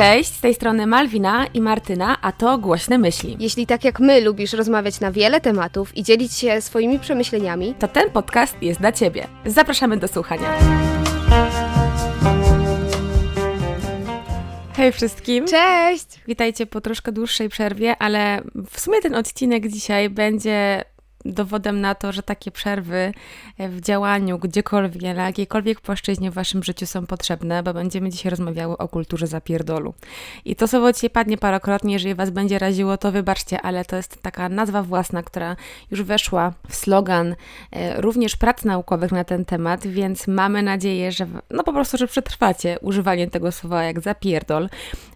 Cześć, z tej strony Malwina i Martyna, a to Głośne Myśli. Jeśli tak jak my lubisz rozmawiać na wiele tematów i dzielić się swoimi przemyśleniami, to ten podcast jest dla Ciebie. Zapraszamy do słuchania. Hej wszystkim! Cześć! Witajcie po troszkę dłuższej przerwie, ale w sumie ten odcinek dzisiaj będzie dowodem na to, że takie przerwy w działaniu gdziekolwiek, na jakiejkolwiek płaszczyźnie w waszym życiu są potrzebne, bo będziemy dzisiaj rozmawiały o kulturze zapierdolu. I to słowo dzisiaj padnie parokrotnie, jeżeli was będzie raziło, to wybaczcie, ale to jest taka nazwa własna, która już weszła w slogan e, również prac naukowych na ten temat, więc mamy nadzieję, że no po prostu, że przetrwacie używanie tego słowa jak zapierdol,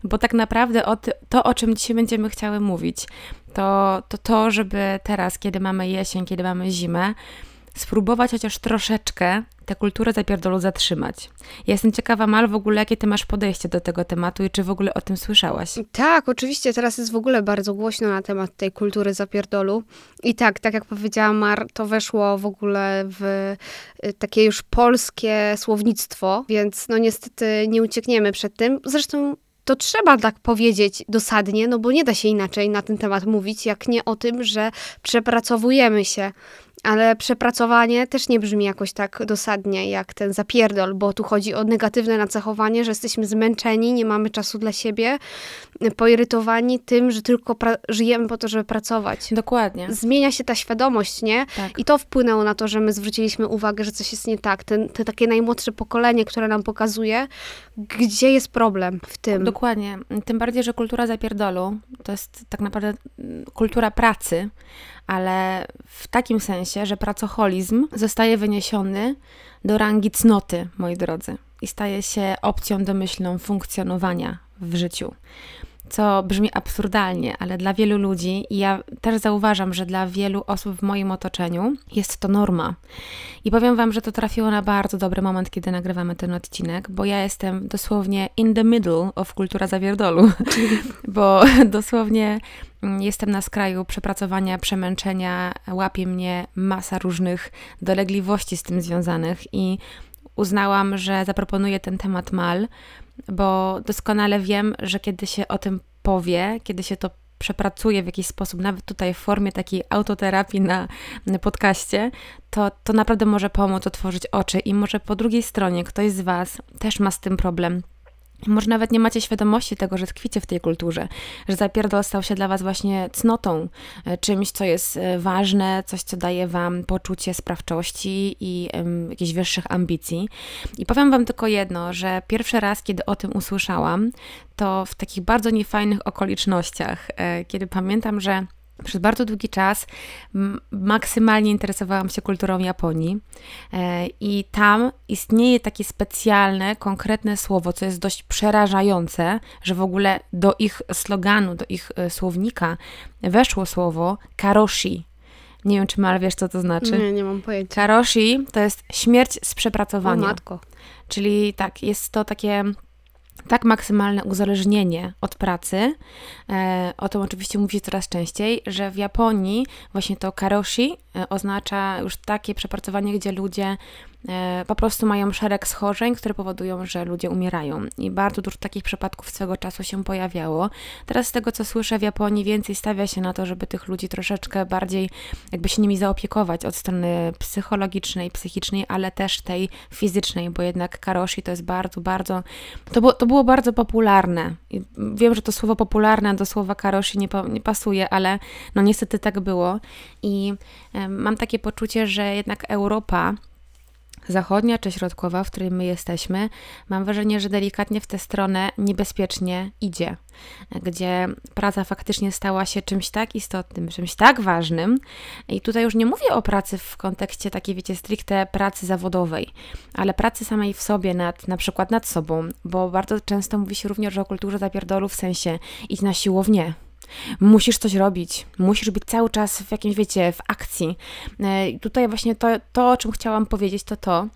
bo tak naprawdę o to, o czym dzisiaj będziemy chciały mówić, to, to to, żeby teraz, kiedy mamy jesień, kiedy mamy zimę, spróbować chociaż troszeczkę tę kulturę zapierdolu zatrzymać. Ja jestem ciekawa, Mal, w ogóle jakie ty masz podejście do tego tematu i czy w ogóle o tym słyszałaś? Tak, oczywiście, teraz jest w ogóle bardzo głośno na temat tej kultury zapierdolu. I tak, tak jak powiedziała Mar, to weszło w ogóle w y, takie już polskie słownictwo, więc no niestety nie uciekniemy przed tym. Zresztą to trzeba tak powiedzieć dosadnie, no bo nie da się inaczej na ten temat mówić, jak nie o tym, że przepracowujemy się ale przepracowanie też nie brzmi jakoś tak dosadnie jak ten zapierdol, bo tu chodzi o negatywne nacechowanie, że jesteśmy zmęczeni, nie mamy czasu dla siebie, poirytowani tym, że tylko żyjemy po to, żeby pracować. Dokładnie. Zmienia się ta świadomość, nie? Tak. I to wpłynęło na to, że my zwróciliśmy uwagę, że coś jest nie tak. Ten, te takie najmłodsze pokolenie, które nam pokazuje, gdzie jest problem w tym. Dokładnie. Tym bardziej, że kultura zapierdolu to jest tak naprawdę kultura pracy, ale w takim sensie, że pracoholizm zostaje wyniesiony do rangi cnoty, moi drodzy, i staje się opcją domyślną funkcjonowania w życiu co brzmi absurdalnie, ale dla wielu ludzi, i ja też zauważam, że dla wielu osób w moim otoczeniu jest to norma. I powiem Wam, że to trafiło na bardzo dobry moment, kiedy nagrywamy ten odcinek, bo ja jestem dosłownie in the middle of kultura zawierdolu, bo dosłownie mm, jestem na skraju przepracowania, przemęczenia, łapie mnie masa różnych dolegliwości z tym związanych i uznałam, że zaproponuję ten temat mal, bo doskonale wiem, że kiedy się o tym powie, kiedy się to przepracuje w jakiś sposób, nawet tutaj w formie takiej autoterapii na, podcaście, to, to naprawdę może pomóc otworzyć oczy. I może po drugiej stronie ktoś z Was też ma z tym problem może nawet nie macie świadomości tego, że tkwicie w tej kulturze, że zapierdol stał się dla was właśnie cnotą, e, czymś, co jest e, ważne, coś, co daje wam poczucie sprawczości i um, jakichś wyższych ambicji. I powiem wam tylko jedno, że pierwszy raz, kiedy o tym usłyszałam, to w takich bardzo niefajnych okolicznościach, e, kiedy pamiętam, że przez bardzo długi czas maksymalnie interesowałam się kulturą Japonii e, i tam istnieje takie specjalne, konkretne słowo, co jest dość przerażające, że w ogóle do ich sloganu, do ich e, słownika weszło słowo karoshi. Nie wiem, czy Mal wiesz, co to znaczy. Nie, nie mam pojęcia. Karoshi to jest śmierć z przepracowania. O matko. Czyli tak, jest to takie tak maksymalne uzależnienie od pracy, e, o tym oczywiście mówi się coraz częściej, że w Japonii właśnie to karoshi e, oznacza już takie przepracowanie, gdzie ludzie po prostu mają szereg schorzeń, które powodują, że ludzie umierają. I bardzo dużo takich przypadków swego czasu się pojawiało. Teraz z tego, co słyszę, w Japonii więcej stawia się na to, żeby tych ludzi troszeczkę bardziej jakby się nimi zaopiekować od strony psychologicznej, psychicznej, ale też tej fizycznej, bo jednak karoshi to jest bardzo, bardzo, to było, to było bardzo popularne. I wiem, że to słowo popularne do słowa karoshi nie, nie pasuje, ale no niestety tak było. I mam takie poczucie, że jednak Europa zachodnia czy środkowa, w której my jesteśmy, mam wrażenie, że delikatnie w tę stronę niebezpiecznie idzie, gdzie praca faktycznie stała się czymś tak istotnym, czymś tak ważnym. I tutaj już nie mówię o pracy w kontekście takiej, wiecie, stricte pracy zawodowej, ale pracy samej w sobie, nad, na przykład nad sobą, bo bardzo często mówi się również o kulturze zapierdolu w sensie idź na siłownię, Musisz coś robić, musisz być cały czas w jakimś, wiecie, w akcji. E, I tutaj właśnie to, to, o czym chciałam powiedzieć, to to,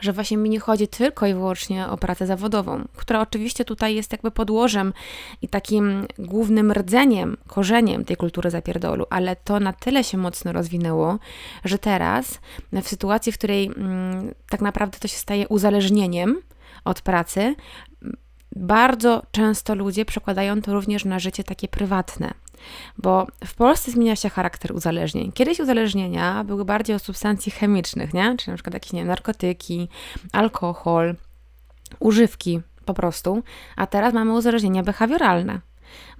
że właśnie mi nie chodzi tylko i wyłącznie o pracę zawodową, która oczywiście tutaj jest jakby podłożem i takim głównym rdzeniem, korzeniem tej kultury zapierdolu, ale to na tyle się mocno rozwinęło, że teraz w sytuacji, w której mm, tak naprawdę to się staje uzależnieniem od pracy, bardzo często ludzie przekładają to również na życie takie prywatne. Bo w Polsce zmienia się charakter uzależnień. Kiedyś uzależnienia były bardziej o substancji chemicznych, nie? Czyli na przykład jakieś nie narkotyki, alkohol, używki po prostu, a teraz mamy uzależnienia behawioralne.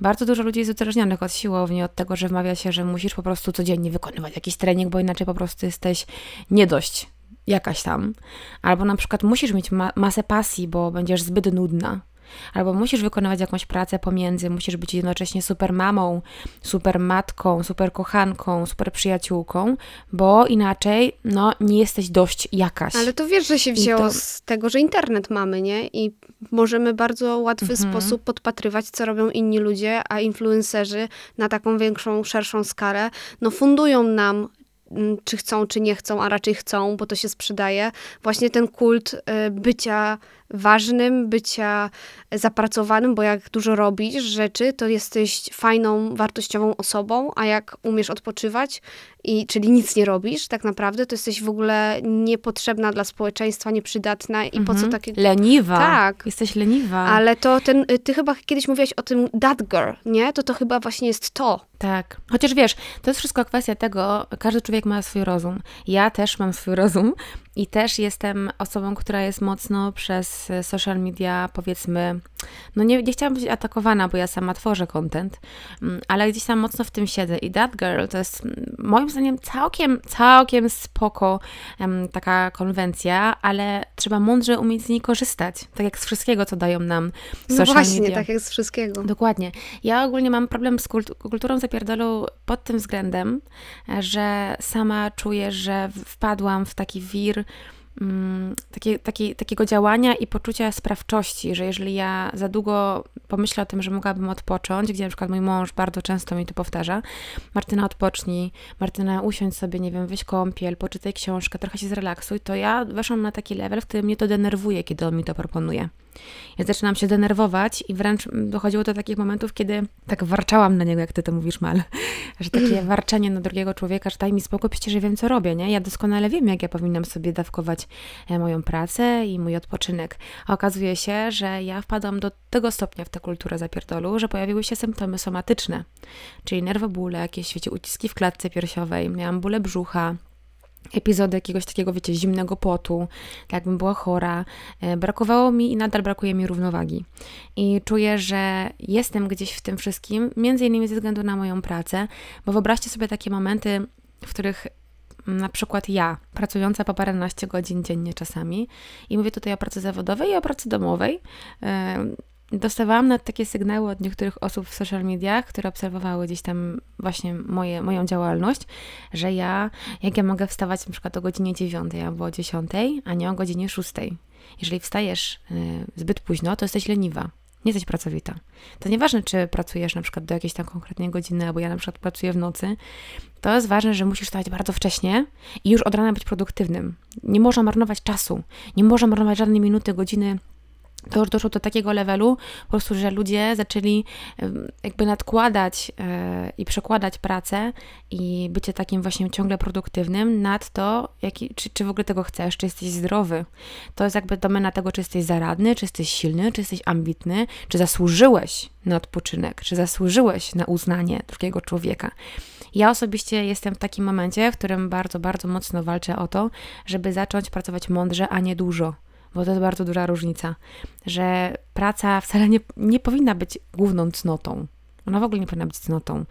Bardzo dużo ludzi jest uzależnionych od siłowni, od tego, że wmawia się, że musisz po prostu codziennie wykonywać jakiś trening, bo inaczej po prostu jesteś nie dość jakaś tam. Albo na przykład musisz mieć ma masę pasji, bo będziesz zbyt nudna. Albo musisz wykonywać jakąś pracę pomiędzy, musisz być jednocześnie super mamą, super matką, super kochanką, super przyjaciółką, bo inaczej no, nie jesteś dość jakaś. Ale to wiesz, że się wzięło to... z tego, że internet mamy, nie? I możemy bardzo łatwy mhm. sposób podpatrywać, co robią inni ludzie, a influencerzy na taką większą, szerszą skalę, no fundują nam Mm, czy chcą, czy nie chcą, a raczej chcą, bo to się sprzedaje. Właśnie ten kult y, bycia ważnym, bycia zapracowanym, bo jak dużo robisz rzeczy, to jesteś fajną, wartościową osobą, a jak umiesz odpoczywać, i, czyli nic nie robisz tak naprawdę, to jesteś w ogóle niepotrzebna dla społeczeństwa, nieprzydatna i mhm. po co mhm. takie... Leniwa. Tak. Jesteś leniwa. Ale to ten, y, ty chyba kiedyś mówiłaś o tym that girl, nie? To to chyba właśnie jest to. Tak. Chociaż wiesz, to jest wszystko kwestia tego, każdy człowiek ma swój rozum. Ja też mam swój rozum i też jestem osobą, która jest mocno przez social media, powiedzmy, no nie, nie chciałam być atakowana, bo ja sama tworzę content, mm, ale gdzieś tam mocno w tym siedzę. I That Girl to jest mm, moim zdaniem całkiem, całkiem spoko um, taka konwencja, ale trzeba mądrze umieć z niej korzystać. Tak jak z wszystkiego, co dają nam no social no właśnie, media. tak jak z wszystkiego. Dokładnie. Ja ogólnie mam problem z kult kulturą zapierdolu pod tym względem, że sama czuję, że wpadłam w taki wir takie, takie, takiego działania i poczucia sprawczości, że jeżeli ja za długo pomyślę o tym, że mogłabym odpocząć, gdzie na przykład mój mąż bardzo często mi to powtarza, Martyna odpocznij, Martyna usiądź sobie, nie wiem, weź kąpiel, poczytaj książkę, trochę się zrelaksuj, to ja weszłam na taki level, w którym mnie to denerwuje, kiedy on mi to proponuje. Ja zaczynam się denerwować i wręcz dochodziło do takich momentów, kiedy tak warczałam na niego, jak ty to mówisz, Mal, że takie warczenie na drugiego człowieka, że daj mi spokój, przecież ja wiem, co robię, nie? Ja doskonale wiem, jak ja powinnam sobie dawkować e, moją pracę i mój odpoczynek. A okazuje się, że ja wpadłam do tego stopnia w tę kulturę zapierdolu, że pojawiły się symptomy somatyczne, czyli nerwobóle, jakieś, wiecie, uciski w klatce piersiowej, miałam bóle brzucha, epizody jakiegoś takiego, wiecie, zimnego potu, tak jakbym była chora. E, brakowało mi i nadal brakuje mi równowagi. I czuję, że jestem gdzieś w tym wszystkim, między innymi ze względu na moją pracę, bo wyobraźcie sobie takie momenty, w których na przykład ja, pracująca po paręnaście godzin dziennie czasami, i mówię tutaj o pracy zawodowej i o pracy domowej, e, dostawałam nawet takie sygnały od niektórych osób w social mediach, które obserwowały gdzieś tam właśnie moje, moją działalność, że ja, jak ja mogę wstawać przykład o godzinie 9 albo o 10, a nie o godzinie 6. Jeżeli wstajesz y, zbyt późno, to jesteś leniwa, nie jesteś pracowita. To nieważne, czy pracujesz na przykład do jakiejś tam konkretnej godziny, albo ja na przykład pracuję w nocy, to jest ważne, że musisz wstawać bardzo wcześnie i już od rana być produktywnym. Nie można marnować czasu, nie można marnować żadnej minuty, godziny to już doszło do takiego levelu, po prostu, że ludzie zaczęli jakby nadkładać e, i przekładać pracę i bycie takim właśnie ciągle produktywnym nad to, jaki, czy, czy w ogóle tego chcesz, czy jesteś zdrowy. To jest jakby domena tego, czy jesteś zaradny, czy jesteś silny, czy jesteś ambitny, czy zasłużyłeś na odpoczynek, czy zasłużyłeś na uznanie drugiego człowieka. Ja osobiście jestem w takim momencie, w którym bardzo, bardzo mocno walczę o to, żeby zacząć pracować mądrze, a nie dużo bo to jest bardzo duża różnica, że praca wcale nie, nie powinna być główną cnotą. Ona w ogóle nie powinna być cnotą.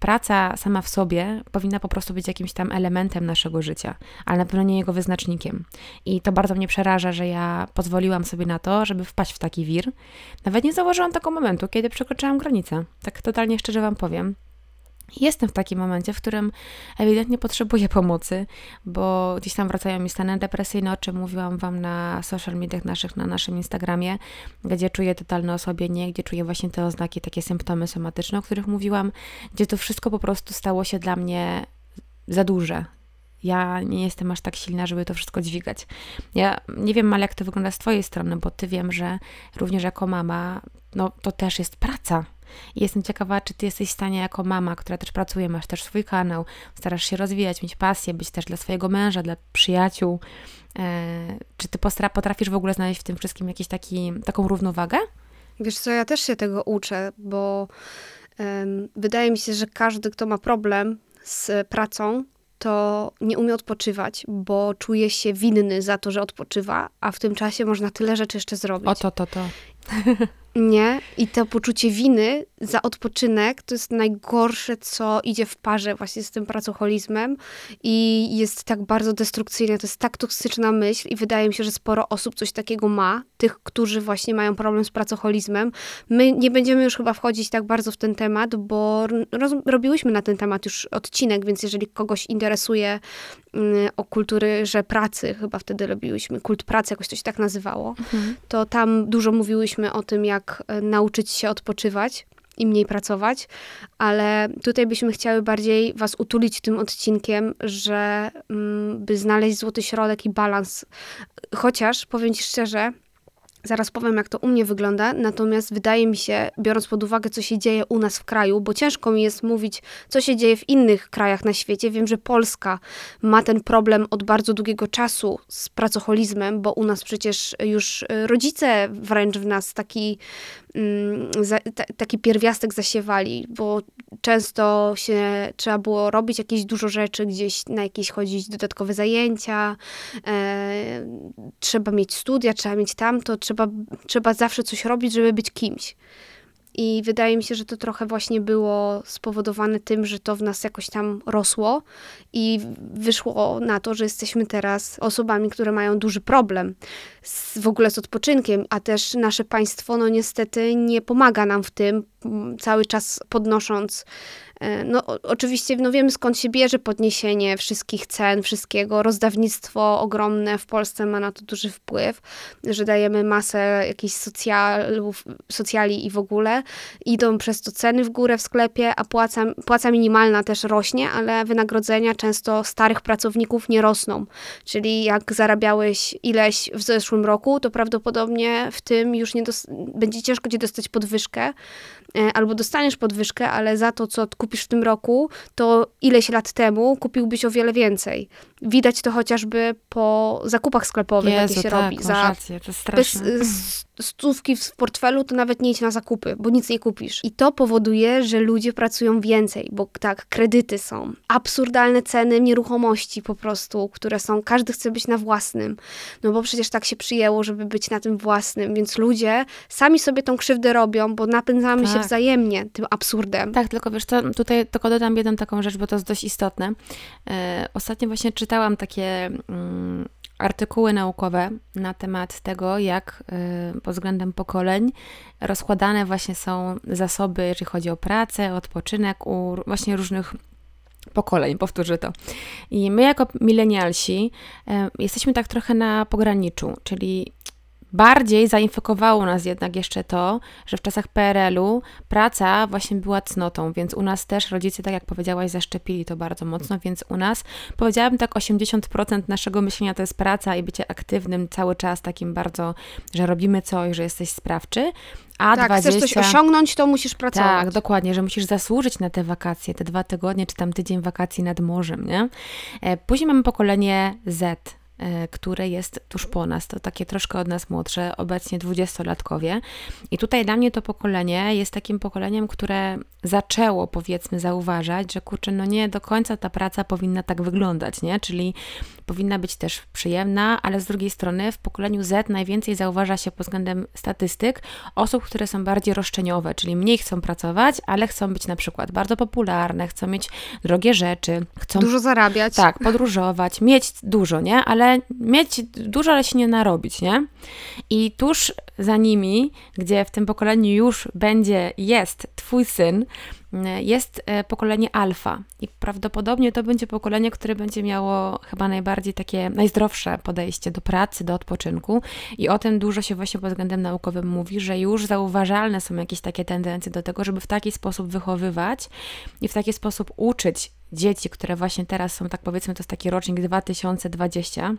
Praca sama w sobie powinna po prostu być jakimś tam elementem naszego życia, ale na pewno nie jego wyznacznikiem. I to bardzo mnie przeraża, że ja pozwoliłam sobie na to, żeby wpaść w taki wir. Nawet nie zauważyłam takiego momentu, kiedy przekroczyłam granicę. Tak totalnie szczerze Wam powiem. Jestem w takim momencie, w którym ewidentnie potrzebuję pomocy, bo gdzieś tam wracają mi stany depresyjne, o czym mówiłam Wam na social mediach naszych, na naszym Instagramie, gdzie czuję totalne osłabienie, gdzie czuję właśnie te oznaki, takie symptomy somatyczne, o których mówiłam, gdzie to wszystko po prostu stało się dla mnie za duże. Ja nie jestem aż tak silna, żeby to wszystko dźwigać. Ja nie wiem, ale jak to wygląda z Twojej strony, bo Ty wiem, że również jako mama, no to też jest praca i jestem ciekawa, czy ty jesteś w stanie jako mama, która też pracuje, masz też swój kanał, starasz się rozwijać, mieć pasję, być też dla swojego męża, dla przyjaciół. E, czy ty potrafisz w ogóle znaleźć w tym wszystkim jakiś taki, taką równowagę? Wiesz co, ja też się tego uczę, bo um, wydaje mi się, że każdy, kto ma problem z pracą, to nie umie odpoczywać, bo czuje się winny za to, że odpoczywa, a w tym czasie można tyle rzeczy jeszcze zrobić. O to, to, to. Nie, i to poczucie winy za odpoczynek to jest najgorsze, co idzie w parze właśnie z tym pracoholizmem i jest tak bardzo destrukcyjne, to jest tak toksyczna myśl i wydaje mi się, że sporo osób coś takiego ma, tych, którzy właśnie mają problem z pracoholizmem. My nie będziemy już chyba wchodzić tak bardzo w ten temat, bo robiłyśmy na ten temat już odcinek, więc jeżeli kogoś interesuje mm, o kultury, że pracy, chyba wtedy robiłyśmy, kult pracy, jakoś to się tak nazywało, mhm. to tam dużo mówiłyśmy o tym, jak jak e, nauczyć się odpoczywać i mniej pracować, ale tutaj byśmy chciały bardziej Was utulić tym odcinkiem, że mm, by znaleźć złoty środek i balans. Chociaż powiem Ci szczerze, Zaraz powiem, jak to u mnie wygląda, natomiast wydaje mi się, biorąc pod uwagę, co się dzieje u nas w kraju, bo ciężko mi jest mówić, co się dzieje w innych krajach na świecie. Wiem, że Polska ma ten problem od bardzo długiego czasu z pracoholizmem, bo u nas przecież już y, rodzice wręcz w nas taki Mm, taki pierwiastek zasiewali, bo często się trzeba było robić jakieś dużo rzeczy, gdzieś na jakieś chodzić dodatkowe zajęcia, e, trzeba mieć studia, trzeba mieć tamto, trzeba, trzeba zawsze coś robić, żeby być kimś. I wydaje mi się, że to trochę właśnie było spowodowane tym, że to w nas jakoś tam rosło i wyszło na to, że jesteśmy teraz osobami, które mają duży problem z, w ogóle z odpoczynkiem, a też nasze państwo, no niestety nie pomaga nam w tym, cały czas podnosząc no, oczywiście no wiemy skąd się bierze podniesienie wszystkich cen, wszystkiego. Rozdawnictwo ogromne w Polsce ma na to duży wpływ, że dajemy masę jakichś socjalów, socjali i w ogóle. Idą przez to ceny w górę w sklepie, a płaca, płaca minimalna też rośnie, ale wynagrodzenia często starych pracowników nie rosną. Czyli jak zarabiałeś ileś w zeszłym roku, to prawdopodobnie w tym już nie będzie ciężko ci dostać podwyżkę, E, albo dostaniesz podwyżkę, ale za to, co kupisz w tym roku, to ileś lat temu kupiłbyś o wiele więcej. Widać to chociażby po zakupach sklepowych, Jezu, jakie się tak, robi. Za rację, to bez stówki w portfelu, to nawet nie idź na zakupy, bo nic nie kupisz. I to powoduje, że ludzie pracują więcej, bo tak, kredyty są, absurdalne ceny nieruchomości po prostu, które są, każdy chce być na własnym, no bo przecież tak się przyjęło, żeby być na tym własnym, więc ludzie sami sobie tą krzywdę robią, bo napędzamy tak. się wzajemnie tym absurdem. Tak, tylko wiesz co, tutaj tylko dodam jedną taką rzecz, bo to jest dość istotne. E, ostatnio właśnie czytałam takie... Mm, artykuły naukowe na temat tego, jak y, pod względem pokoleń rozkładane właśnie są zasoby, jeżeli chodzi o pracę, odpoczynek u właśnie różnych pokoleń, powtórzę to. I my jako milenialsi y, jesteśmy tak trochę na pograniczu, czyli Bardziej zainfekowało nas jednak jeszcze to, że w czasach PRL-u praca właśnie była cnotą, więc u nas też rodzice, tak jak powiedziałaś, zaszczepili to bardzo mocno, więc u nas powiedziałabym tak 80% naszego myślenia to jest praca i bycie aktywnym cały czas, takim bardzo, że robimy coś, że jesteś sprawczy. A tak, 20... chcesz coś osiągnąć, to musisz pracować. Tak, dokładnie, że musisz zasłużyć na te wakacje, te dwa tygodnie, czy tam tydzień wakacji nad morzem, nie? E, później mamy pokolenie Z, które jest tuż po nas. To takie troszkę od nas młodsze, obecnie dwudziestolatkowie. I tutaj dla mnie to pokolenie jest takim pokoleniem, które zaczęło, powiedzmy, zauważać, że kurczę, no nie do końca ta praca powinna tak wyglądać, nie? Czyli powinna być też przyjemna, ale z drugiej strony w pokoleniu Z najwięcej zauważa się pod względem statystyk osób, które są bardziej roszczeniowe, czyli mniej chcą pracować, ale chcą być na przykład bardzo popularne, chcą mieć drogie rzeczy, chcą dużo zarabiać. Tak, podróżować, mieć dużo, nie? Ale mieć dużo, ale się nie narobić, nie? I tuż za nimi, gdzie w tym pokoleniu już będzie, jest twój syn, jest e, pokolenie alfa i prawdopodobnie to będzie pokolenie, które będzie miało chyba najbardziej takie najzdrowsze podejście do pracy, do odpoczynku. I o tym dużo się właśnie pod względem naukowym mówi, że już zauważalne są jakieś takie tendencje do tego, żeby w taki sposób wychowywać i w taki sposób uczyć dzieci, które właśnie teraz są, tak powiedzmy, to jest taki rocznik 2020,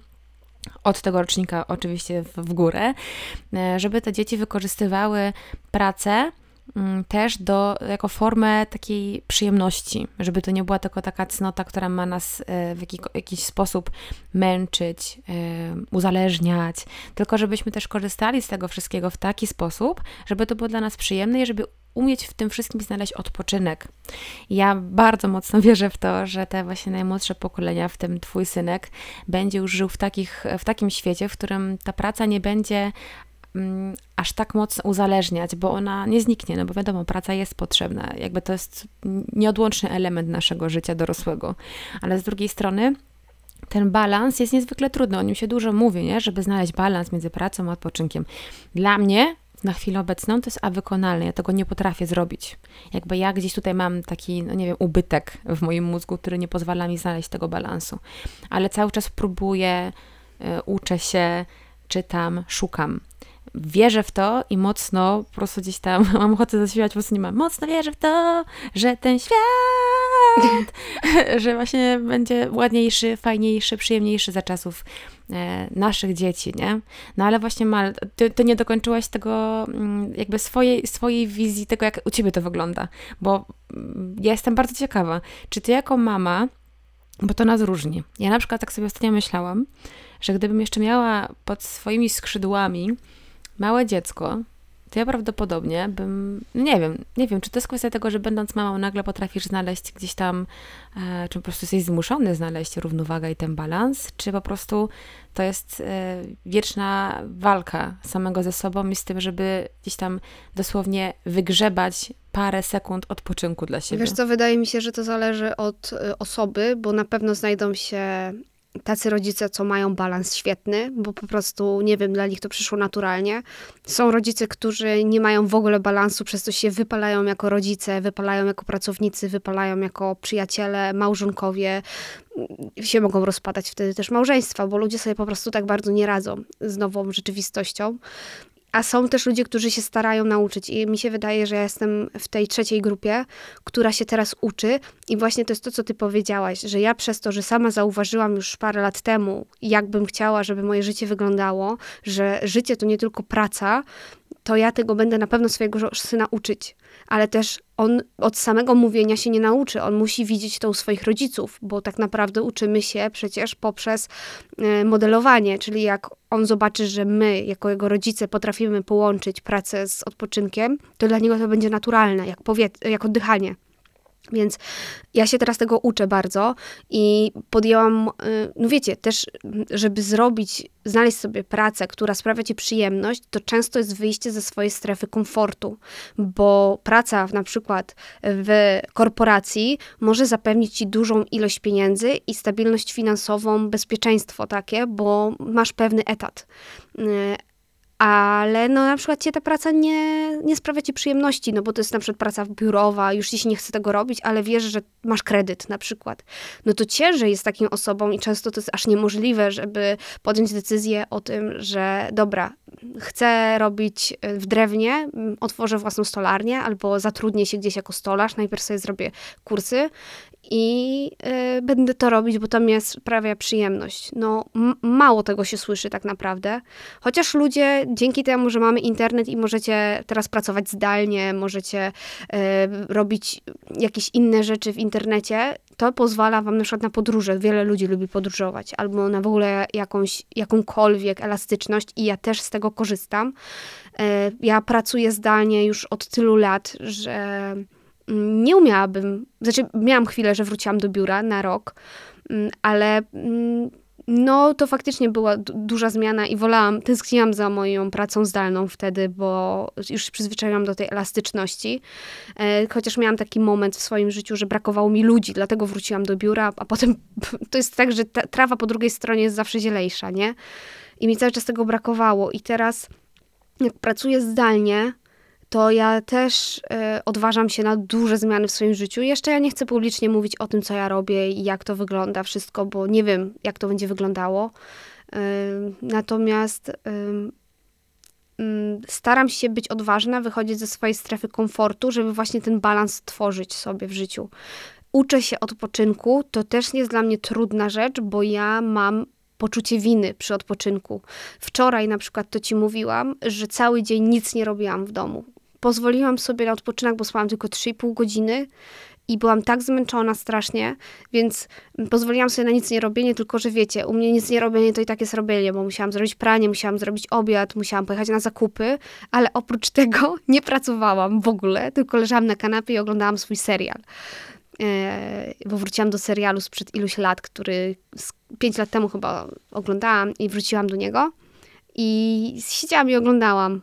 od tego rocznika oczywiście w, górę, e, żeby te dzieci wykorzystywały pracę też do, jako formę takiej przyjemności, żeby to nie była tylko taka cnota, która ma nas e, w jakiś, jakiś sposób męczyć, e, uzależniać, tylko żebyśmy też korzystali z tego wszystkiego w taki sposób, żeby to było dla nas przyjemne i żeby umieć w tym wszystkim znaleźć odpoczynek. Ja bardzo mocno wierzę w to, że te właśnie najmłodsze pokolenia, w tym twój synek, będzie już żył w, takich, w takim świecie, w którym ta praca nie będzie mm, aż tak mocno uzależniać, bo ona nie zniknie, no bo wiadomo, praca jest potrzebna, jakby to jest nieodłączny element naszego życia dorosłego, ale z drugiej strony ten balans jest niezwykle trudny, o nim się dużo mówi, nie? żeby znaleźć balans między pracą a odpoczynkiem. Dla mnie na chwilę obecną to jest a. Ja tego nie potrafię zrobić. Jakby ja gdzieś tutaj mam taki, no nie wiem, ubytek w moim mózgu, który nie pozwala mi znaleźć tego balansu. Ale cały czas próbuję, y, uczę się, czytam, szukam wierzę w to i mocno po prostu gdzieś tam mam ochotę zaśpiewać, po prostu nie mam. Mocno wierzę w to, że ten świat, że właśnie będzie ładniejszy, fajniejszy, przyjemniejszy za czasów e, naszych dzieci, nie? No ale właśnie Mal, ty, ty, nie dokończyłaś tego mm, jakby swojej, swojej wizji tego, jak u ciebie to wygląda, bo mm, ja jestem bardzo ciekawa, czy ty jako mama bo to nas różni. Ja na przykład tak sobie ostatnio myślałam, że gdybym jeszcze miała pod swoimi skrzydłami małe dziecko, to ja prawdopodobnie bym, no nie wiem, nie wiem, czy to jest kwestia tego, że będąc mamą nagle potrafisz znaleźć gdzieś tam, e, czy po prostu jesteś zmuszony znaleźć równowagę i ten balans, czy po prostu to jest e, wieczna walka samego ze sobą i z tym, żeby gdzieś tam dosłownie wygrzebać parę sekund odpoczynku dla siebie. Wiesz co, wydaje mi się, że to zależy od y, osoby, bo na pewno znajdą się tacy rodzice, co mają balans świetny, bo po prostu, nie wiem, dla nich to przyszło naturalnie. Są rodzice, którzy nie mają w ogóle balansu, przez to się wypalają jako rodzice, wypalają jako pracownicy, wypalają jako przyjaciele, małżonkowie. Się mogą rozpadać wtedy też małżeństwa, bo ludzie sobie po prostu tak bardzo nie radzą z nową rzeczywistością. A są też ludzie, którzy się starają nauczyć, i mi się wydaje, że ja jestem w tej trzeciej grupie, która się teraz uczy. I właśnie to jest to, co ty powiedziałaś, że ja przez to, że sama zauważyłam już parę lat temu, jak bym chciała, żeby moje życie wyglądało, że życie to nie tylko praca, to ja tego będę na pewno swojego syna uczyć. Ale też on od samego mówienia się nie nauczy. On musi widzieć to u swoich rodziców, bo tak naprawdę uczymy się przecież poprzez e, modelowanie, czyli jak on zobaczy, że my, jako jego rodzice, potrafimy połączyć pracę z odpoczynkiem, to dla niego to będzie naturalne, jak, powie- jak oddychanie. Więc ja się teraz tego uczę bardzo i podjęłam, y, no wiecie, też, żeby zrobić, znaleźć sobie pracę, która sprawia ci przyjemność, to często jest wyjście ze swojej strefy komfortu, bo praca na przykład w korporacji może zapewnić ci dużą ilość pieniędzy i stabilność finansową, bezpieczeństwo takie, bo masz pewny etat. Y, ale no na przykład cię ta praca nie, nie sprawia ci przyjemności, no bo to jest na przykład praca biurowa, już ci się nie chce tego robić, ale wiesz, że masz kredyt na przykład. No to ciężej jest takim osobom i często to jest aż niemożliwe, żeby podjąć decyzję o tym, że dobra, chcę robić e, w drewnie, otworzę własną stolarnię albo zatrudnię się gdzieś jako stolarz, najpierw sobie zrobię kursy i y, będę to robić, bo to mnie sprawia przyjemność. No, mało tego się słyszy tak naprawdę. Chociaż ludzie dzięki temu, że mamy internet i możecie teraz pracować zdalnie, możecie y, robić jakieś inne rzeczy w internecie, to pozwala wam na przykład na podróże. Wiele ludzi lubi podróżować, albo na w ogóle jakąś, jakąkolwiek elastyczność i ja też z tego korzystam. Y, ja pracuję zdalnie już od tylu lat, że nie umiałabym, znaczy miałam chwilę, że wróciłam do biura na rok, mm, ale mm, no to faktycznie była duża zmiana i wolałam, tęskniłam za moją pracą zdalną wtedy, bo już przyzwyczaiłam do tej elastyczności. E, chociaż miałam taki moment w swoim życiu, że brakowało mi ludzi, dlatego wróciłam do biura, a potem to jest tak, że trawa po drugiej stronie jest zawsze zielejsza, nie? I mi cały czas tego brakowało i teraz jak pracuję zdalnie, to ja też y, odważam się na duże zmiany w swoim życiu. Jeszcze ja nie chcę publicznie mówić o tym, co ja robię i jak to wygląda wszystko, bo nie wiem, jak to będzie wyglądało. Y, natomiast y, staram się być odważna, wychodzić ze swojej strefy komfortu, żeby właśnie ten balans tworzyć sobie w życiu. Uczę się odpoczynku, to też nie jest dla mnie trudna rzecz, bo ja mam poczucie winy przy odpoczynku. Wczoraj na przykład to ci mówiłam, że cały dzień nic nie robiłam w domu pozwoliłam sobie na odpoczynek, bo spałam tylko 3,5 godziny i byłam tak zmęczona strasznie, więc pozwoliłam sobie na nic nie robienie, tylko że wiecie, u mnie nic nie robienie to i tak jest robienie, bo musiałam zrobić pranie, musiałam zrobić obiad, musiałam pojechać na zakupy, ale oprócz tego nie pracowałam w ogóle, tylko leżałam na kanapie i oglądałam swój serial. E, bo wróciłam do serialu sprzed iluś lat, który pięć lat temu chyba oglądałam i wróciłam do niego. I siedziałam i oglądałam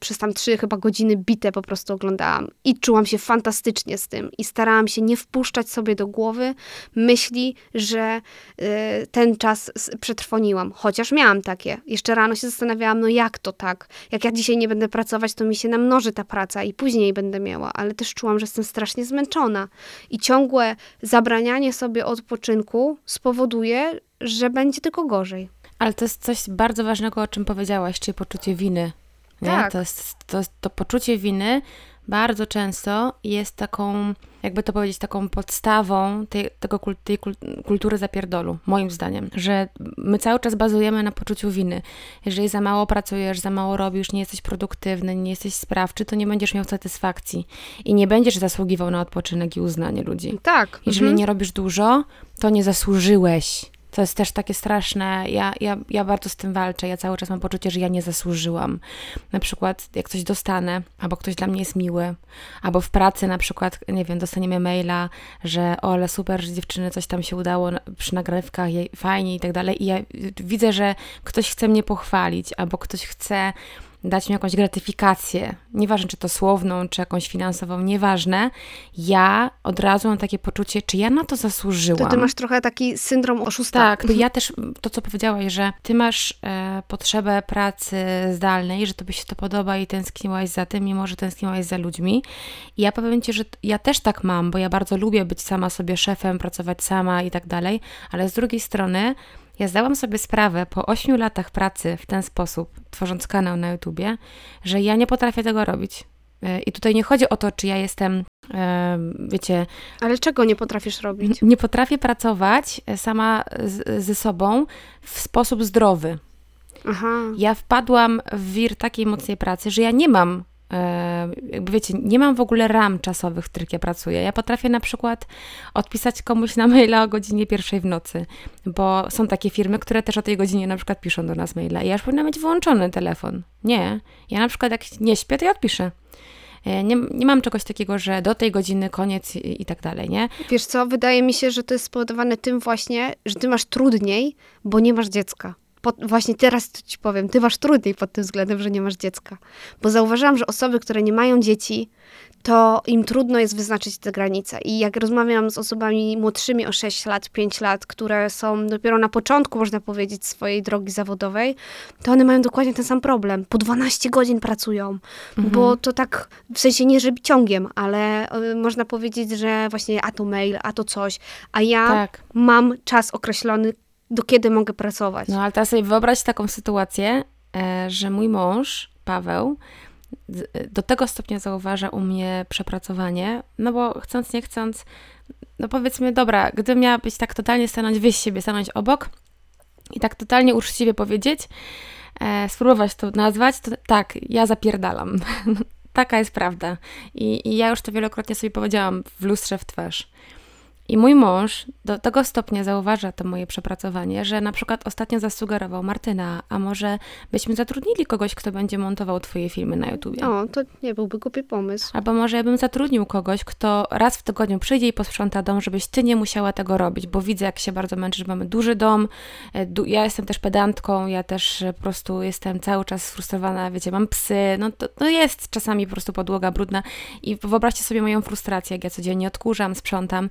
przez tam trzy chyba godziny bite po prostu oglądałam i czułam się fantastycznie z tym i starałam się nie wpuszczać sobie do głowy myśli, że y, ten czas przetrwoniłam, chociaż miałam takie. Jeszcze rano się zastanawiałam, no jak to tak? Jak ja dzisiaj nie będę pracować, to mi się namnoży ta praca i później będę miała, ale też czułam, że jestem strasznie zmęczona i ciągłe zabranianie sobie odpoczynku spowoduje, że będzie tylko gorzej. Ale to jest coś bardzo ważnego, o czym powiedziałaś, czyli poczucie winy. Tak. To, jest, to, to poczucie winy bardzo często jest taką, jakby to powiedzieć, taką podstawą tej, tego, tej kultury zapierdolu, moim zdaniem, że my cały czas bazujemy na poczuciu winy. Jeżeli za mało pracujesz, za mało robisz, nie jesteś produktywny, nie jesteś sprawczy, to nie będziesz miał satysfakcji i nie będziesz zasługiwał na odpoczynek i uznanie ludzi. Tak. Jeżeli mhm. nie robisz dużo, to nie zasłużyłeś to jest też takie straszne. Ja, ja, ja bardzo z tym walczę. Ja cały czas mam poczucie, że ja nie zasłużyłam. Na przykład, jak coś dostanę, albo ktoś dla mnie jest miły, albo w pracy na przykład, nie wiem, dostaniemy maila, że o, ale super, że dziewczyny coś tam się udało przy nagrywkach, fajnie i tak dalej. I ja widzę, że ktoś chce mnie pochwalić, albo ktoś chce dać mi jakąś gratyfikację, nieważne czy to słowną, czy jakąś finansową, nieważne, ja od razu mam takie poczucie, czy ja na to zasłużyłam. To ty masz trochę taki syndrom oszusta. Tak, bo ja też, to co powiedziałaś, że ty masz e, potrzebę pracy zdalnej, że tobie się to podoba i tęskniłaś za tym, mimo że tęskniłaś za ludźmi. I ja powiem ci, że ja też tak mam, bo ja bardzo lubię być sama sobie szefem, pracować sama i tak dalej, ale z drugiej strony ja zdałam sobie sprawę po ośmiu latach pracy w ten sposób, tworząc kanał na YouTubie, że ja nie potrafię tego robić. E, I tutaj nie chodzi o to, czy ja jestem, e, wiecie. Ale czego nie potrafisz robić? Nie potrafię pracować e, sama z, ze sobą w sposób zdrowy. Aha. Ja wpadłam w wir takiej mocnej pracy, że ja nie mam jakby wiecie, nie mam w ogóle ram czasowych, w których ja pracuję. Ja potrafię na przykład odpisać komuś na maila o godzinie pierwszej w nocy, bo są takie firmy, które też o tej godzinie na przykład piszą do nas maila i ja już powinna mieć wyłączony telefon. Nie. Ja na przykład jak nie śpię, to ja odpiszę. E, nie, nie mam czegoś takiego, że do tej godziny koniec i, i tak dalej, nie? Wiesz co, wydaje mi się, że to jest spowodowane tym właśnie, że ty masz trudniej, bo nie masz dziecka właśnie teraz ci powiem, ty masz trudniej pod tym względem, że nie masz dziecka. Bo zauważyłam, że osoby, które nie mają dzieci, to im trudno jest wyznaczyć te granice. I jak rozmawiam z osobami młodszymi o 6 lat, 5 lat, które są dopiero na początku, można powiedzieć, swojej drogi zawodowej, to one mają dokładnie ten sam problem. Po 12 godzin pracują, mhm. bo to tak, w sensie nie, żeby ciągiem, ale y, można powiedzieć, że właśnie a to mail, a to coś, a ja tak. mam czas określony, do kiedy mogę pracować. No ale teraz sobie wyobraź taką sytuację, e, że mój mąż, Paweł, do tego stopnia zauważa u mnie przepracowanie, no bo chcąc, nie chcąc, no powiedzmy, dobra, gdybym miała być tak totalnie stanąć wyjść siebie, stanąć obok i tak totalnie uczciwie powiedzieć, e, spróbować to nazwać, to tak, ja zapierdalam. Taka jest prawda. I, I ja już to wielokrotnie sobie powiedziałam w lustrze w twarz. I mój mąż do tego stopnia zauważa to moje przepracowanie, że na przykład ostatnio zasugerował Martyna, a może byśmy zatrudnili kogoś, kto będzie montował twoje filmy na YouTubie. O, to nie byłby głupi pomysł. Albo może ja bym zatrudnił kogoś, kto raz w tygodniu przyjdzie i posprząta dom, żebyś ty nie musiała tego robić, bo widzę, jak się bardzo męczy, że mamy duży dom. E, ja jestem też pedantką, ja też e, po prostu jestem cały czas sfrustrowana, wiecie, mam psy, no to, to jest czasami po prostu podłoga brudna i wyobraźcie sobie moją frustrację, jak ja codziennie odkurzam, sprzątam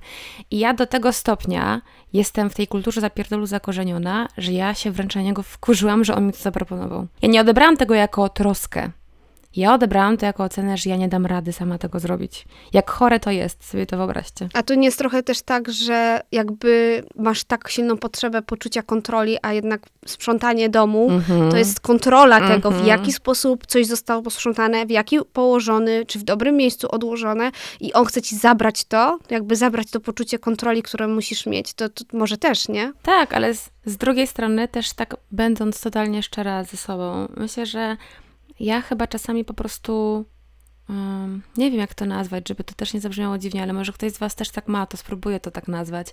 i ja do tego stopnia jestem w tej kulturze zapierdolu zakorzeniona, że ja się wręcz na niego wkurzyłam, że on mi to zaproponował. Ja nie odebrałam tego jako troskę. Ja odebrałam to jako ocenę, że ja nie dam rady sama tego zrobić. Jak chore to jest, sobie to wyobraźcie. A to nie jest trochę też tak, że jakby masz tak silną potrzebę poczucia kontroli, a jednak sprzątanie domu mm -hmm. to jest kontrola mm -hmm. tego, w mhm. jaki sposób coś zostało posprzątane, w jaki położony, czy w dobrym miejscu odłożone i on chce ci zabrać to, jakby zabrać to poczucie kontroli, które musisz mieć. To, to może też, nie? Tak, ale z, z drugiej strony też tak będąc totalnie szczera ze sobą, myślę, że ja chyba czasami po prostu nie wiem jak to nazwać, żeby to też nie zabrzmiało dziwnie, ale może ktoś z Was też tak ma, to spróbuję to tak nazwać.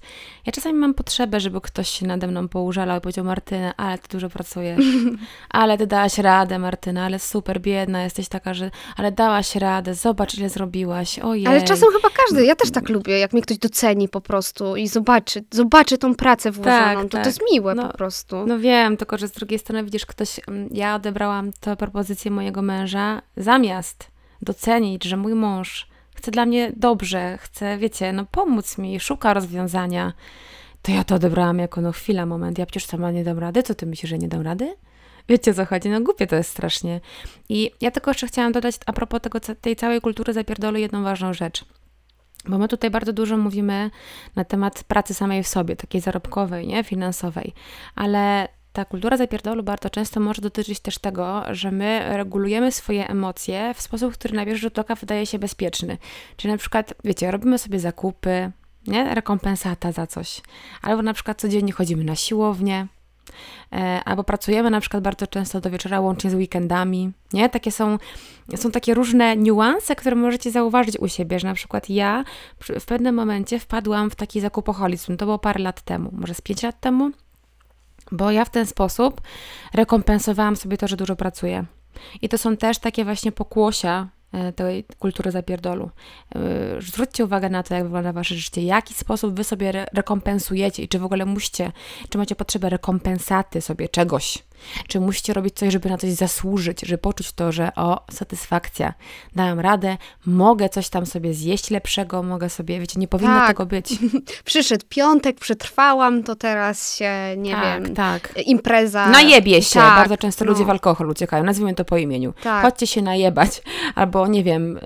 Ja czasami mam potrzebę, żeby ktoś się nade mną poużalał i powiedział, Martyna, ale ty dużo pracujesz, ale ty dałaś radę, Martyna, ale super, biedna, jesteś taka, że, ale dałaś radę, zobacz ile zrobiłaś, ojej. Ale czasem chyba każdy, ja też tak lubię, jak mnie ktoś doceni po prostu i zobaczy, zobaczy tą pracę włożoną, Tak, to, tak. to jest miłe No, po prostu. No wiem, tylko że z drugiej strony widzisz, ktoś, mm, ja odebrałam tę propozycję mojego męża zamiast docenić, że mój mąż chce dla mnie dobrze, chce, wiecie, no pomóc mi, szuka rozwiązania, to ja to odebrałam jako, no chwila, moment, ja przecież sama nie dam rady, co ty myślisz, że nie dam rady? Wiecie co chodzi? No głupie to jest strasznie. I ja tylko jeszcze chciałam dodać a propos tego, tej całej kultury zapierdolu jedną ważną rzecz. Bo my tutaj bardzo dużo mówimy na temat pracy samej w sobie, takiej zarobkowej, nie, finansowej, ale ta kultura zapierdolu bardzo często może dotyczyć też tego, że my regulujemy swoje emocje w sposób, który na pierwszy rzut oka wydaje się bezpieczny. Czyli na przykład, wiecie, robimy sobie zakupy, nie, rekompensata za coś, albo na przykład codziennie chodzimy na siłownię, e, albo pracujemy na przykład bardzo często do wieczora łącznie z weekendami, nie? Takie są, są takie różne niuanse, które możecie zauważyć u siebie, że na przykład ja w pewnym momencie wpadłam w taki zakupoholizm, to było parę lat temu, może z pięć lat temu, bo ja w ten sposób rekompensowałam sobie to, że dużo pracuję. I to są też takie właśnie pokłosia e, tej kultury zapierdolu. E, Zwróćcie uwagę na to, jak wygląda wasze życie, jaki sposób wy sobie re- rekompensujecie i czy w ogóle musicie, czy macie potrzebę rekompensaty sobie czegoś. Czy musicie robić coś, żeby na coś zasłużyć, żeby poczuć to, że o, satysfakcja, dałam radę, mogę coś tam sobie zjeść lepszego, mogę sobie, wiecie, nie powinno Tak. tego być. Przyszedł piątek, przetrwałam, to teraz się, nie tak, wiem, tak. impreza. Najebie się. Tak, Bardzo często ludzie no. w alkohol uciekają. Nazwijmy to po imieniu. Tak. Chodźcie się najebać. Albo nie wiem, y,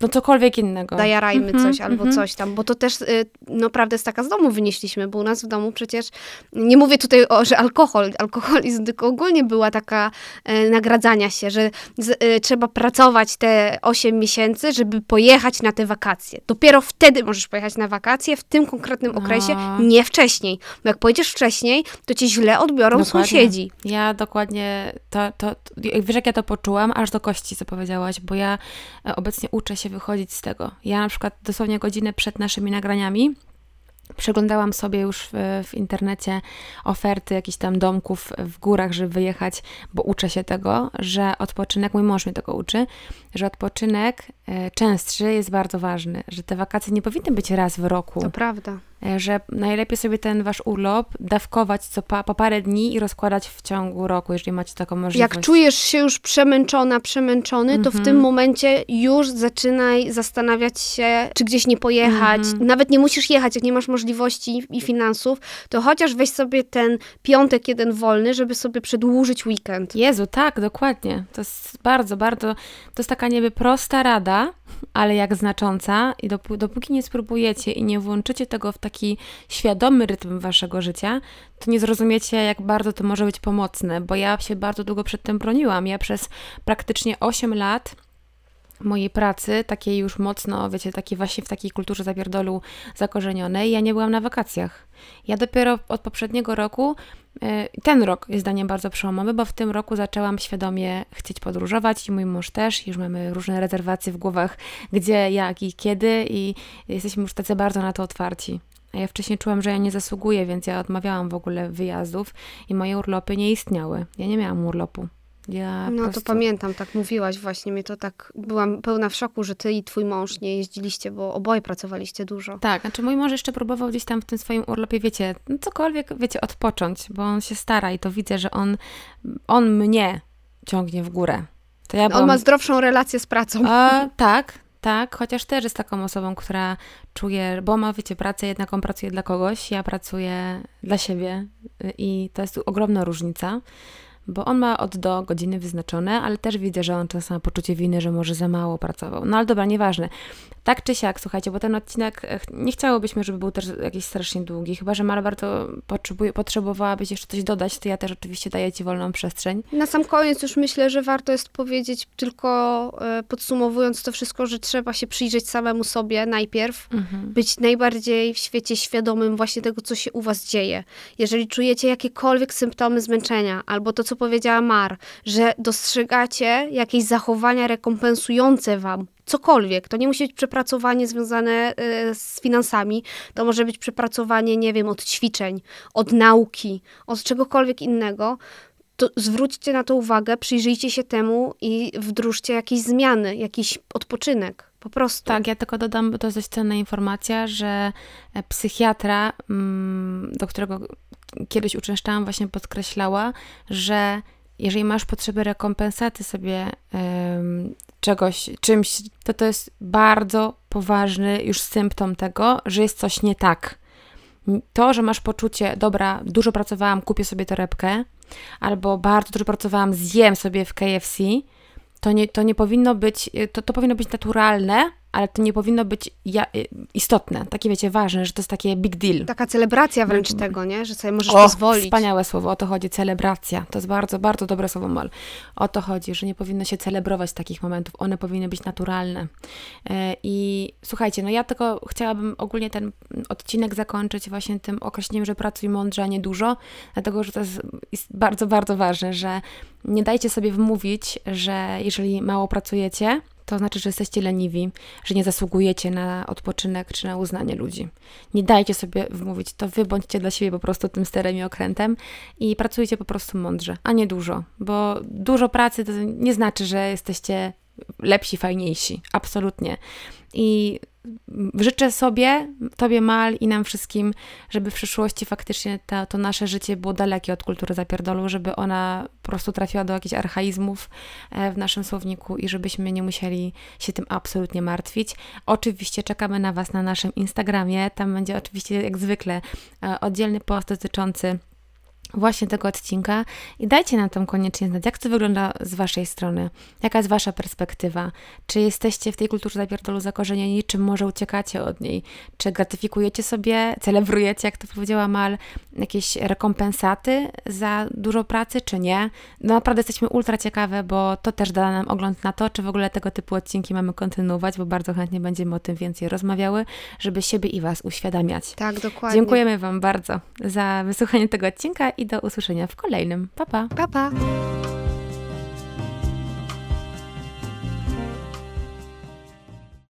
no cokolwiek innego. zajarajmy Mhm, coś albo mhm. coś tam, bo to też y, no prawda z taka z domu wynieśliśmy, bo u nas w domu przecież, nie mówię tutaj o, że alkohol, alkoholizm, tylko ogólnie była taka e, nagradzania się, że z, e, trzeba pracować te 8 miesięcy, żeby pojechać na te wakacje. Dopiero wtedy możesz pojechać na wakacje, w tym konkretnym okresie, A. nie wcześniej. Bo jak pojedziesz wcześniej, to cię źle odbiorą Dokładnie. sąsiedzi. Ja dokładnie to, to, to, wiesz jak ja to poczułam, aż do kości, co powiedziałaś, bo ja e, obecnie uczę się wychodzić z tego. Ja na przykład dosłownie godzinę przed naszymi nagraniami przeglądałam sobie już w, w internecie oferty jakichś tam domków w górach, żeby wyjechać, bo uczę się tego, że odpoczynek, mój mąż mnie tego uczy, że odpoczynek e, częstszy jest bardzo ważny, że te wakacje nie powinny być raz w roku. To prawda. E, że najlepiej sobie ten wasz urlop dawkować co pa, po parę dni i rozkładać w ciągu roku, jeżeli macie taką możliwość. Jak czujesz się już przemęczona, przemęczony, to w tym momencie już zaczynaj zastanawiać się, czy gdzieś nie pojechać. Nawet nie musisz jechać, jak nie masz możliwości i finansów, to chociaż weź sobie ten piątek jeden wolny, żeby sobie przedłużyć weekend. Jezu, tak, dokładnie. To jest bardzo, bardzo, to jest taka niby prosta rada, ale jak znacząca i dopó- dopóki nie spróbujecie i nie włączycie tego w taki świadomy rytm waszego życia, to nie zrozumiecie, jak bardzo to może być pomocne, bo ja się bardzo długo przed tym broniłam. Ja przez praktycznie 8 lat mojej pracy, takiej już mocno, wiecie, takiej właśnie w takiej kulturze zapierdolu zakorzenionej, ja nie byłam na wakacjach. Ja dopiero od poprzedniego roku, e, ten rok jest zdaniem bardzo przełomowy, bo w tym roku zaczęłam świadomie chcieć podróżować i mój mąż też. Już mamy różne rezerwacje w głowach, gdzie, jak i kiedy i jesteśmy już tacy bardzo na to otwarci. A ja wcześniej czułam, że ja nie zasługuję, więc ja odmawiałam w ogóle wyjazdów i moje urlopy nie istniały. Ja nie miałam urlopu. Ja No to prostu... pamiętam, tak mówiłaś właśnie, mnie to tak, byłam pełna w szoku, że ty i twój mąż nie jeździliście, bo oboje pracowaliście dużo. Tak, znaczy mój mąż jeszcze próbował gdzieś tam w tym swoim urlopie, wiecie, no cokolwiek, wiecie, odpocząć, bo on się stara i to widzę, że on, on mnie ciągnie w górę. To ja On byłam... ma zdrowszą relację z pracą. A, tak, tak, chociaż też jest taką osobą, która czuje, bo ma, wiecie, pracę, jednak on pracuje dla kogoś, ja pracuję dla siebie y, i to jest ogromna różnica, bo on ma od do godziny wyznaczone, ale też widzę, że on czasem ma poczucie winy, że może za mało pracował. No ale dobra, nieważne. Tak czy siak, słuchajcie, bo ten odcinek, nie chciałobyśmy, żeby był też jakiś strasznie długi, chyba, że Mara bardzo potrzebuje, potrzebowałabyś jeszcze coś dodać, to ja też oczywiście daję Ci wolną przestrzeń. Na sam koniec już myślę, że warto jest powiedzieć, tylko e, podsumowując to wszystko, że trzeba się przyjrzeć samemu sobie najpierw, być najbardziej w świecie świadomym właśnie tego, co się u was dzieje. Jeżeli czujecie jakiekolwiek symptomy zmęczenia, albo to, co powiedziała Mar, że dostrzegacie jakieś zachowania rekompensujące wam cokolwiek. To nie musi być przepracowanie związane y, z finansami, to może być przepracowanie, nie wiem, od ćwiczeń, od nauki, od czegokolwiek innego. To zwróćcie na to uwagę, przyjrzyjcie się temu i wdróżcie jakieś zmiany, jakiś odpoczynek. Po prostu. Tak, ja tylko dodam, bo to jest dość cenna informacja, że e, psychiatra, mm, do którego kiedyś uczęszczałam, właśnie podkreślała, że jeżeli masz potrzeby rekompensaty sobie um, czegoś, czymś, to to jest bardzo poważny już symptom tego, że jest coś nie tak. To, że masz poczucie, dobra, dużo pracowałam, kupię sobie torebkę, albo bardzo dużo pracowałam, zjem sobie w KFC, to nie, to nie powinno być, to, to powinno być naturalne, ale to nie powinno być ja, y, istotne, takie wiecie, ważne, że to jest takie big deal. Taka celebracja wręcz no, tego, nie? Że sobie możesz o, pozwolić. wspaniałe słowo, o to chodzi, celebracja. To jest bardzo, bardzo dobre słowo, Mal. O to chodzi, że nie powinno się celebrować takich momentów, one powinny być naturalne. E, I słuchajcie, no ja tylko chciałabym ogólnie ten odcinek zakończyć właśnie tym określeniem, że pracuj mądrze, a nie dużo, dlatego, że to jest, jest bardzo, bardzo ważne, że nie dajcie sobie wmówić, że jeżeli mało pracujecie, to znaczy, że jesteście leniwi, że nie zasługujecie na odpoczynek czy na uznanie ludzi. Nie dajcie sobie wmówić, to wy bądźcie dla siebie po prostu tym sterem i okrętem i pracujcie po prostu mądrze, a nie dużo, bo dużo pracy to nie znaczy, że jesteście lepsi, fajniejsi. Absolutnie. I życzę sobie, Tobie Mal i nam wszystkim, żeby w przyszłości faktycznie to, nasze życie było dalekie od kultury zapierdolu, żeby ona po prostu trafiła do jakichś archaizmów e, w naszym słowniku i żebyśmy nie musieli się tym absolutnie martwić. Oczywiście czekamy na Was na naszym Instagramie. Tam będzie oczywiście jak zwykle e, oddzielny post dotyczący właśnie tego odcinka i dajcie nam tam koniecznie znać, jak to wygląda z Waszej strony, jaka jest Wasza perspektywa, czy jesteście w tej kulturze zapierdolu zakorzenieni, czy może uciekacie od niej, czy gratyfikujecie sobie, celebrujecie, jak to powiedziała Mal, jakieś rekompensaty za dużo pracy, czy nie. No naprawdę jesteśmy ultra ciekawe, bo to też da nam ogląd na to, czy w ogóle tego typu odcinki mamy kontynuować, bo bardzo chętnie będziemy o tym więcej rozmawiały, żeby siebie i Was uświadamiać. Tak, dokładnie. Dziękujemy Wam bardzo za wysłuchanie tego odcinka i do usłyszenia w kolejnym. Pa, pa! Pa, pa!